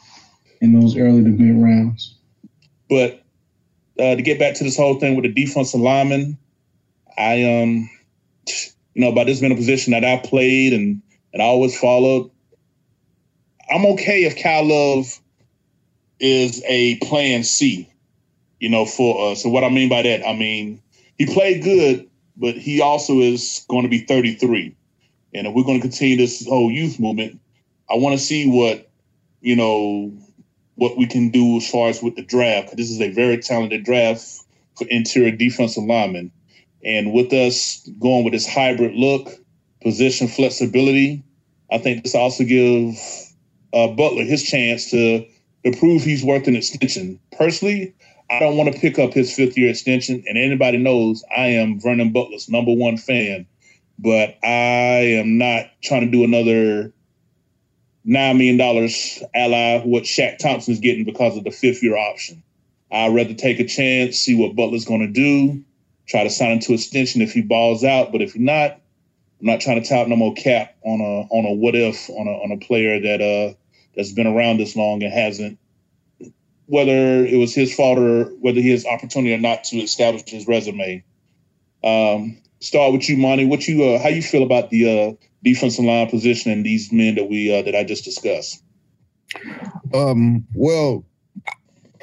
in those early to mid rounds. But uh, to get back to this whole thing with the defensive lineman, I um, you know, about this being a position that I played and and I always followed. I'm okay if Kyle Love is a plan C, you know, for us. So what I mean by that, I mean he played good, but he also is going to be 33. And if we're going to continue this whole youth movement, I want to see what, you know, what we can do as far as with the draft. This is a very talented draft for interior defensive linemen. And with us going with this hybrid look, position flexibility, I think this also gives uh, Butler his chance to, to prove he's worth an extension. Personally, I don't want to pick up his fifth year extension, and anybody knows I am Vernon Butler's number one fan, but I am not trying to do another nine million dollars ally what Shaq Thompson's getting because of the fifth year option. I'd rather take a chance, see what Butler's going to do, try to sign him to extension if he balls out. But if not, I'm not trying to tout no more cap on a on a what if on a on a player that uh that's been around this long and hasn't whether it was his fault or whether he has opportunity or not to establish his resume. Um, start with you, Monty. What you uh, how you feel about the uh, defensive line position and these men that we uh, that I just discussed? Um, well,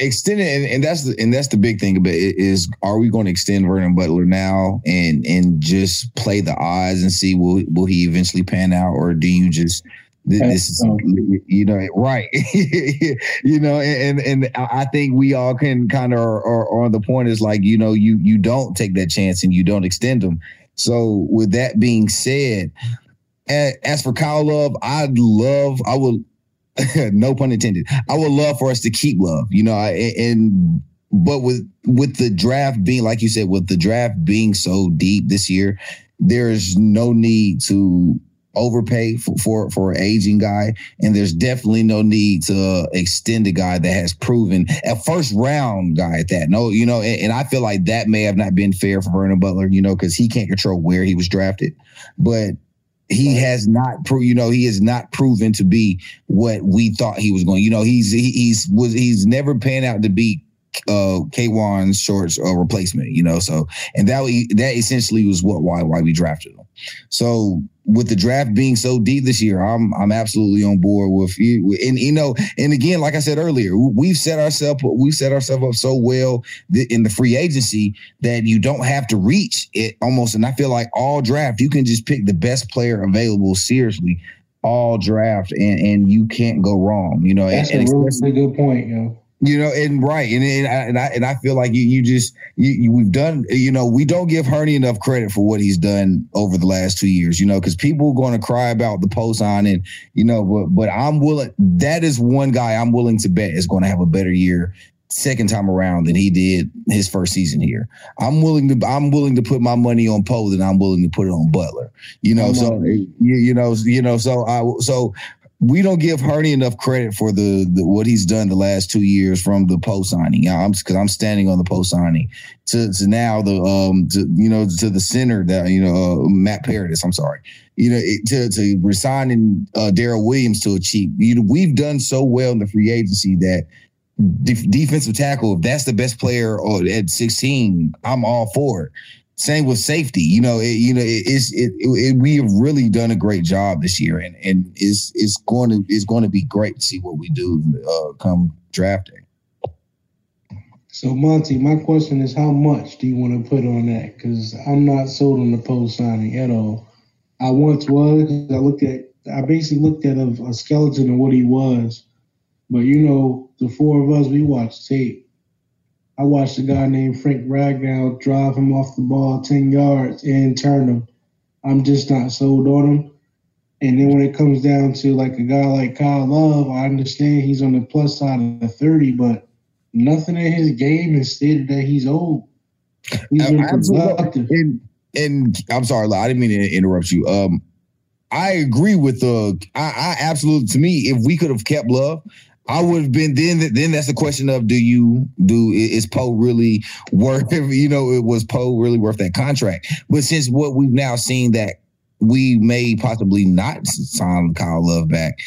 extending and, and, that's the and that's the big thing about it is are we going to extend Vernon Butler now and and just play the odds and see will will he eventually pan out or do you just this is you know right. You know and and i think we all can kind of are, are, on the point is like you know you you don't take that chance and you don't extend them so with that being said as for Kyle Love, I'd love, I would, no pun intended, I would love for us to keep Love, you know, and but with with the draft being like you said, with the draft being so deep this year, there's no need to overpay for, for for an aging guy, and there's definitely no need to uh, extend a guy that has proven a first round guy at that. No, you know, and, and I feel like that may have not been fair for Vernon Butler, you know, because he can't control where he was drafted, but he has not pro- you know he has not proven to be what we thought he was going you know he's he, he's was he's never panned out to be uh Kawann Short's uh, replacement, you know. So and that that essentially was what why why we drafted him. So with the draft being so deep this year, I'm I'm absolutely on board with you. And you know, and again, like I said earlier, we've set ourselves we set ourselves up so well in the free agency that you don't have to reach it almost. And I feel like all draft, you can just pick the best player available seriously all draft and and you can't go wrong. You know, that's and, a really good point, yo. You know, and right, and and I and I, and I feel like you you just you, you, we've done. You know, we don't give Hurney enough credit for what he's done over the last two years. You know, because people are going to cry about the post on and you know, but but I'm willing. That is one guy I'm willing to bet is going to have a better year second time around than he did his first season here. I'm willing to I'm willing to put my money on Poe than I'm willing to put it on Butler. You know, so you, you know, you know, so I so we don't give Hurney enough credit for the, the, what he's done the last two years from the Poe signing. I'm because I'm standing on the Poe signing to, to now the um to you know to the center that you know uh, Matt Paradis. I'm sorry, you know it, to to resigning uh, Daryl Williams to a cheap. You know, we've done so well in the free agency that defensive tackle. If that's the best player at 16, I'm all for it. Same with safety. You know, it, you know, it, it's it, it, we have really done a great job this year, and and it's it's going to it's going to be great to see what we do uh, come drafting. So Monty, my question is, how much do you want to put on that? Because I'm not sold on the Poe signing at all. I once was. I looked at. I basically looked at a, a skeleton of what he was, but you know, the four of us, we watched tape I watched a guy named Frank Ragnow drive him off the ball 10 yards and turn him. I'm just not sold on him. And then when it comes down to like a guy like Kyle Love, I understand he's on the plus side of the 30, but nothing in his game has stated that he's old. He's been productive. And, and I'm sorry, I didn't mean to interrupt you. Um, I agree with the. I, I absolutely. To me, if we could have kept Love, I would have been then. Then that's the question of do you do is Poe really worth? You know, it was Poe really worth that contract? But since what we've now seen that we may possibly not sign Kyle Love back,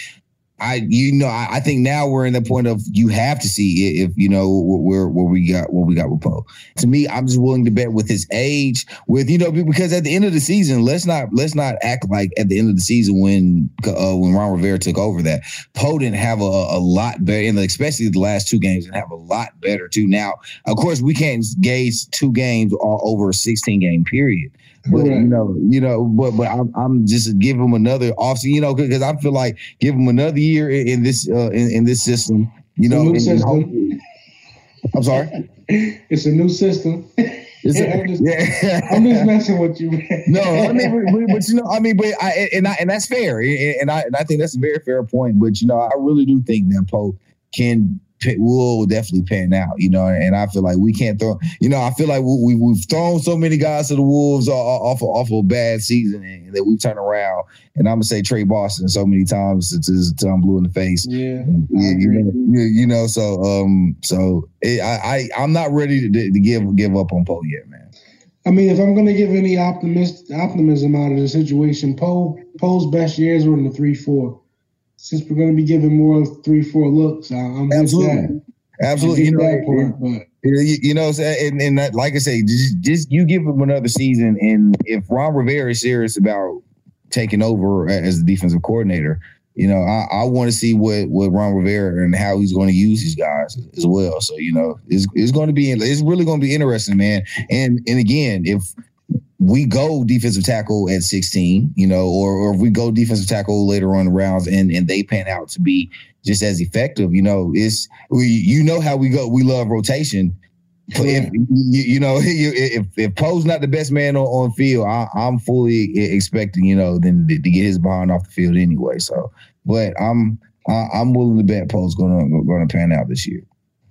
I you know I, I, think now we're in the point of you have to see if you know where where we got what we got with Poe. To me, I'm just willing to bet with his age, with you know because at the end of the season, let's not let's not act like at the end of the season when uh, when Ron Rivera took over that Poe didn't have a, a lot better, and especially the last two games and have a lot better too. Now, of course, we can't gauge two games all over a 16 game period. But you know, you know, but but I'm, I'm just give him another offseason, you know, because I feel like give him another year in, in this uh, in, in, this system, you know. And. I'm sorry. It's a new system. yeah, I'm, just, yeah. I'm just messing with you. Man. No, I mean, but, but, you know, I mean, but I and I and that's fair, and I and I think that's a very fair point. But you know, I really do think that Poe can will definitely pan out, you know. And I feel like we can't throw, you know, I feel like we, we have thrown so many guys to the wolves off of, off of a bad season, and that we turn around. And I'm gonna say Tre Boston so many times until I'm blue in the face. Yeah, yeah you, know, you know. So, um, so it, I, I I'm not ready to, to give give up on Poe yet, man. I mean, if I'm going to give any optimist optimism out of the situation, Poe Poe's best years were in the three four since we're going to be giving more three, four looks, I'm absolutely, absolutely. You know, part, but. You, know, and, and that, like I say, just, just you give him another season, and if Ron Rivera is serious about taking over as the defensive coordinator, you know, I, I want to see what what Ron Rivera and how he's going to use these guys as well. So you know, it's it's going to be it's really going to be interesting, man. And and again, if we go defensive tackle at 16, you know, or, or if we go defensive tackle later on the rounds and, and they pan out to be just as effective, you know, it's we you know how we go. We love rotation. If you, you know if if Poe's not the best man on, on field, I, am fully expecting you know then to, to, get his behind off the field anyway. So, but I'm I, I'm willing to bet Poe's gonna gonna pan out this year.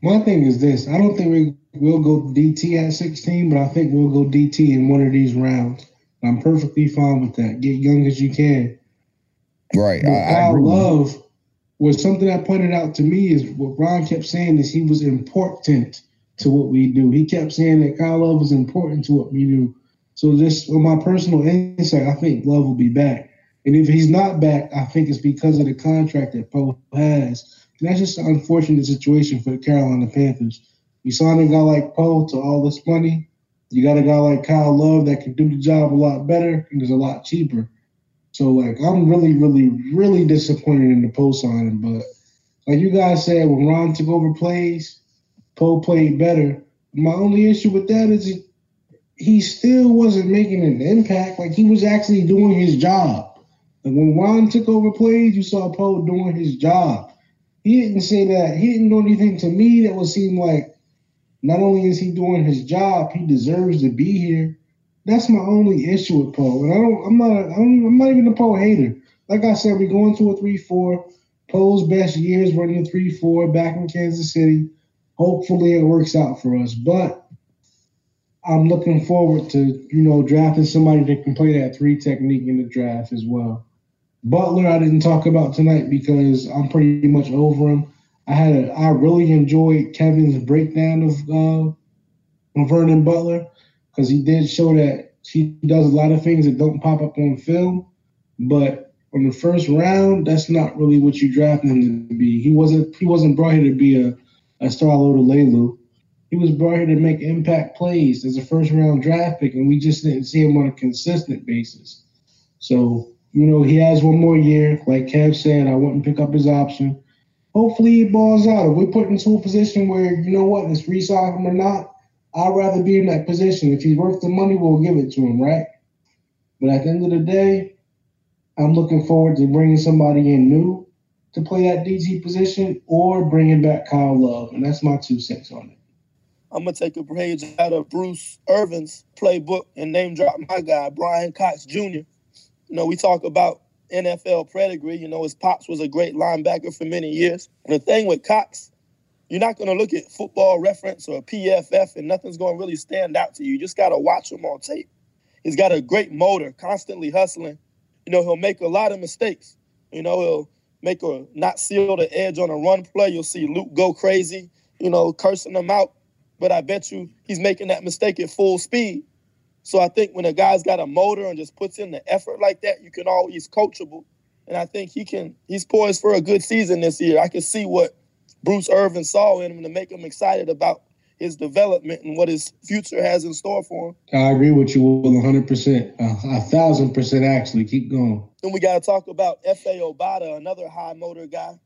My thing is this: I don't think we we'll go DT at 16, but I think we'll go DT in one of these rounds. I'm perfectly fine with that. Get young as you can. Right. I, I love was something that pointed out to me is what Ron kept saying is he was important to what we do. He kept saying that Kyle Love was important to what we do. So this, on my personal insight, I think Love will be back. And if he's not back, I think it's because of the contract that Poe has. And that's just an unfortunate situation for the Carolina Panthers. You sign a guy like Poe to all this money. You got a guy like Kyle Love that can do the job a lot better and is a lot cheaper. So like I'm really, really, really disappointed in the Poe signing. But like you guys said, when Ron took over plays, Poe played better. My only issue with that is he, he still wasn't making an impact. Like he was actually doing his job. Like when Ron took over plays, you saw Poe doing his job. He didn't say that. He didn't do anything to me that would seem like not only is he doing his job, he deserves to be here. That's my only issue with Poe. And I don't I'm not I don't, I'm not even a Poe hater. Like I said, we're going to a three four. Poe's best years running a three four back in Kansas City. Hopefully it works out for us. But I'm looking forward to, you know, drafting somebody that can play that three technique in the draft as well. Butler, I didn't talk about tonight because I'm pretty much over him. I had a, I really enjoyed Kevin's breakdown of uh, Vernon Butler because he did show that he does a lot of things that don't pop up on film. But on the first round, that's not really what you drafted him to be. He wasn't he wasn't brought here to be a, a Star Lotulelei. He was brought here to make impact plays as a first round draft pick, and we just didn't see him on a consistent basis. So you know, he has one more year. Like Kev said, I wouldn't pick up his option. Hopefully he balls out. If we're put into a position where, you know what, it's resign him or not, I'd rather be in that position. If he's worth the money, we'll give it to him, right? But at the end of the day, I'm looking forward to bringing somebody in new to play that DT position or bringing back Kyle Love. And that's my two cents on it. I'm to take a page out of Bruce Irvin's playbook and name drop my guy, Bryan Cox Jr. You know, we talk about NFL pedigree. You know, his pops was a great linebacker for many years. The thing with Cox, you're not going to look at football reference or PFF and nothing's going to really stand out to you. You just got to watch him on tape. He's got a great motor, constantly hustling. You know, he'll make a lot of mistakes. You know, he'll make a not seal the edge on a run play. You'll see Luke go crazy, you know, cursing him out. But I bet you he's making that mistake at full speed. So I think when a guy's got a motor and just puts in the effort like that, you can always coachable. And I think he can he's poised for a good season this year. I can see what Bruce Irvin saw in him to make him excited about his development and what his future has in store for him. I agree with you 100%. a thousand percent, actually. Keep going. Then we got to talk about Efe Obada, another high motor guy.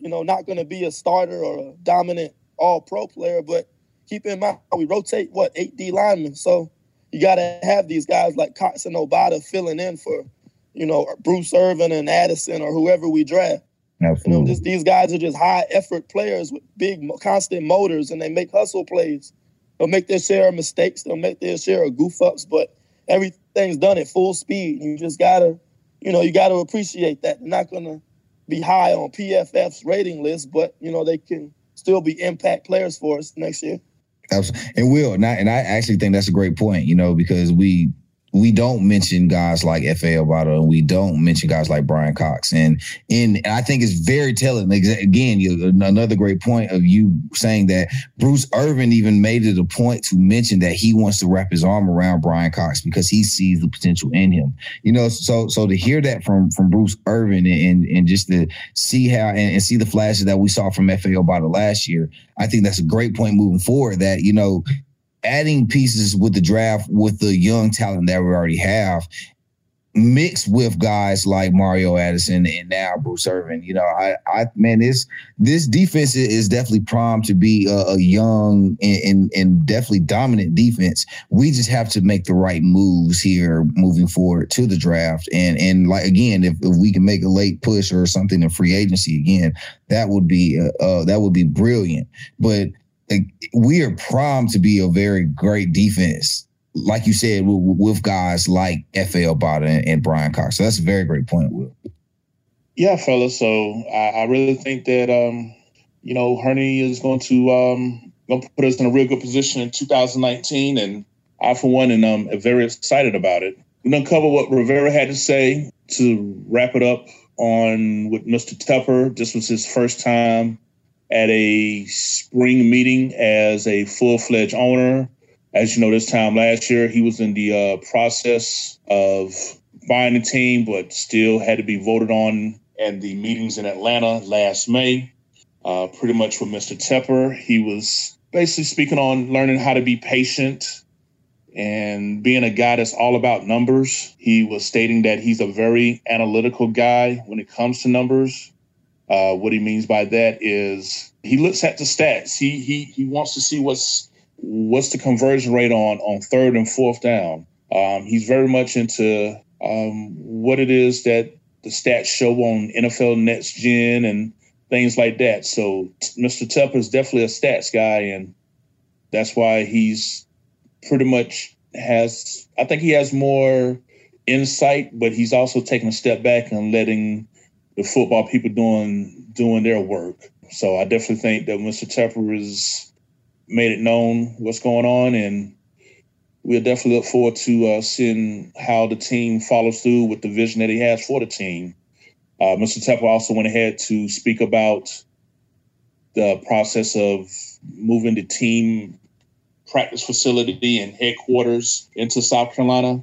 You know, not going to be a starter or a dominant all pro player, but keep in mind, we rotate, what, eight D linemen. So you got to have these guys like Cox and Obada filling in for, you know, Bruce Irvin and Addison or whoever we draft. Absolutely. You know, just these guys are just high effort players with big, constant motors, and they make hustle plays. They'll make their share of mistakes. They'll make their share of goof ups, but everything's done at full speed. You just gotta, you know, you gotta appreciate that. They're not gonna be high on PFF's rating list, but you know they can still be impact players for us next year. Absolutely. And will I, and I actually think that's a great point, you know, because we we don't mention guys like Efe Obada and we don't mention guys like Bryan Cox. And and I think it's very telling. Again, you, another great point of you saying that Bruce Irvin even made it a point to mention that he wants to wrap his arm around Bryan Cox because he sees the potential in him. You know, so so to hear that from from Bruce Irvin and and just to see how and, and see the flashes that we saw from Efe Obada last year, I think that's a great point moving forward. That you know adding pieces with the draft with the young talent that we already have mixed with guys like Mario Addison and now Bruce Irvin. You know, I, I man, this this defense is definitely primed to be a, a young and, and, and definitely dominant defense. We just have to make the right moves here moving forward to the draft. And and like again, if, if we can make a late push or something in free agency again, that would be uh, uh that would be brilliant. But we are primed to be a very great defense, like you said, with, with guys like Efe Obada and, and, Bryan Cox. So that's a very great point, Will. Yeah, fellas. So I, I really think that um, you know Hurney is going to um, going to put us in a real good position in 2019, and I, for one, and um, am very excited about it. We're gonna cover what Rivera had to say to wrap it up on with Mr. Tepper. This was his first time at a spring meeting as a full fledged owner. As you know, this time last year, he was in the uh, process of buying the team, but still had to be voted on in the meetings in Atlanta last May. Uh, pretty much with Mr. Tepper, he was basically speaking on learning how to be patient and being a guy that's all about numbers. He was stating that he's a very analytical guy when it comes to numbers. Uh, what he means by that is he looks at the stats. He he he wants to see what's what's the conversion rate on on third and fourth down. Um, he's very much into um, what it is that the stats show on NFL Next Gen and things like that. So Mr. Tepper is definitely a stats guy, and that's why he's pretty much has. I think he has more insight, but he's also taking a step back and letting the football people doing doing their work. So I definitely think that Mr. Tepper has made it known what's going on, and we'll definitely look forward to uh, seeing how the team follows through with the vision that he has for the team. Uh, Mr. Tepper also went ahead to speak about the process of moving the team practice facility and headquarters into South Carolina.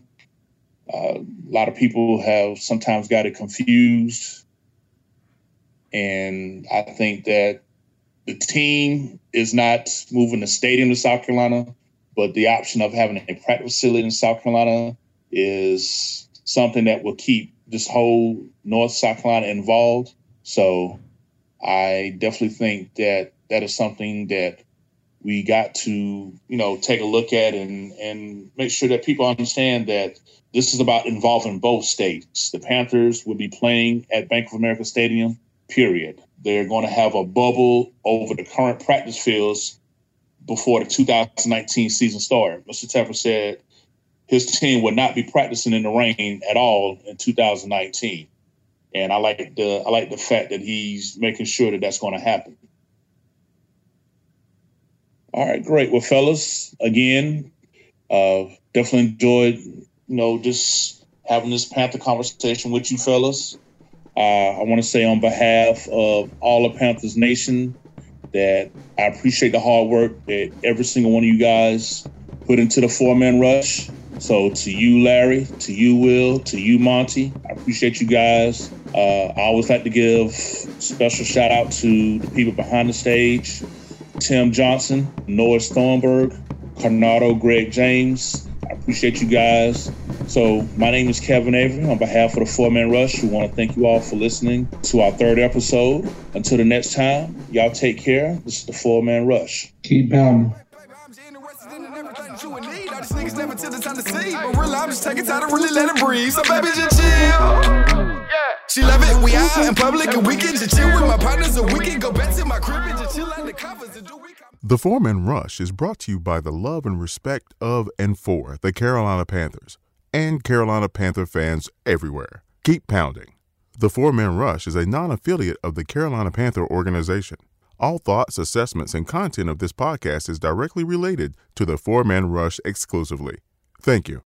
Uh, a lot of people have sometimes got it confused. And I think that the team is not moving the stadium to South Carolina, but the option of having a practice facility in South Carolina is something that will keep this whole North South Carolina involved. So I definitely think that that is something that we got to, you know, take a look at and and make sure that people understand that this is about involving both states. The Panthers will be playing at Bank of America Stadium, period. They're going to have a bubble over the current practice fields before the 2019 season started. Mr. Tepper said his team would not be practicing in the rain at all in 2019. And I like the I like the fact that he's making sure that that's going to happen. All right, great. Well, fellas, again, uh, definitely enjoyed, you know, just having this Panther conversation with you fellas. Uh, I want to say on behalf of all of Panthers Nation that I appreciate the hard work that every single one of you guys put into the four man rush. So to you, Larry, to you, Will, to you, Monty, I appreciate you guys. Uh, I always like to give special shout out to the people behind the stage, Tim Johnson, Noah Thornburg, Carnado, Greg James. I appreciate you guys. So my name is Kevin Avery. On behalf of the Four Man Rush, we want to thank you all for listening to our third episode. Until the next time, y'all take care. This is the Four Man Rush. Keep pounding. Niggas never till it's time to see. But really, I'm just taking time to really let it breathe. So, baby, just chill. She love it. We out in public and we can just chill with my partners and we can go back to my crib and just chill under covers and do we. The Four Man Rush is brought to you by the love and respect of and for the Carolina Panthers and Carolina Panther fans everywhere. Keep pounding. The Four Man Rush is a non affiliate of the Carolina Panther organization. All thoughts, assessments, and content of this podcast is directly related to the Four Man Rush exclusively. Thank you.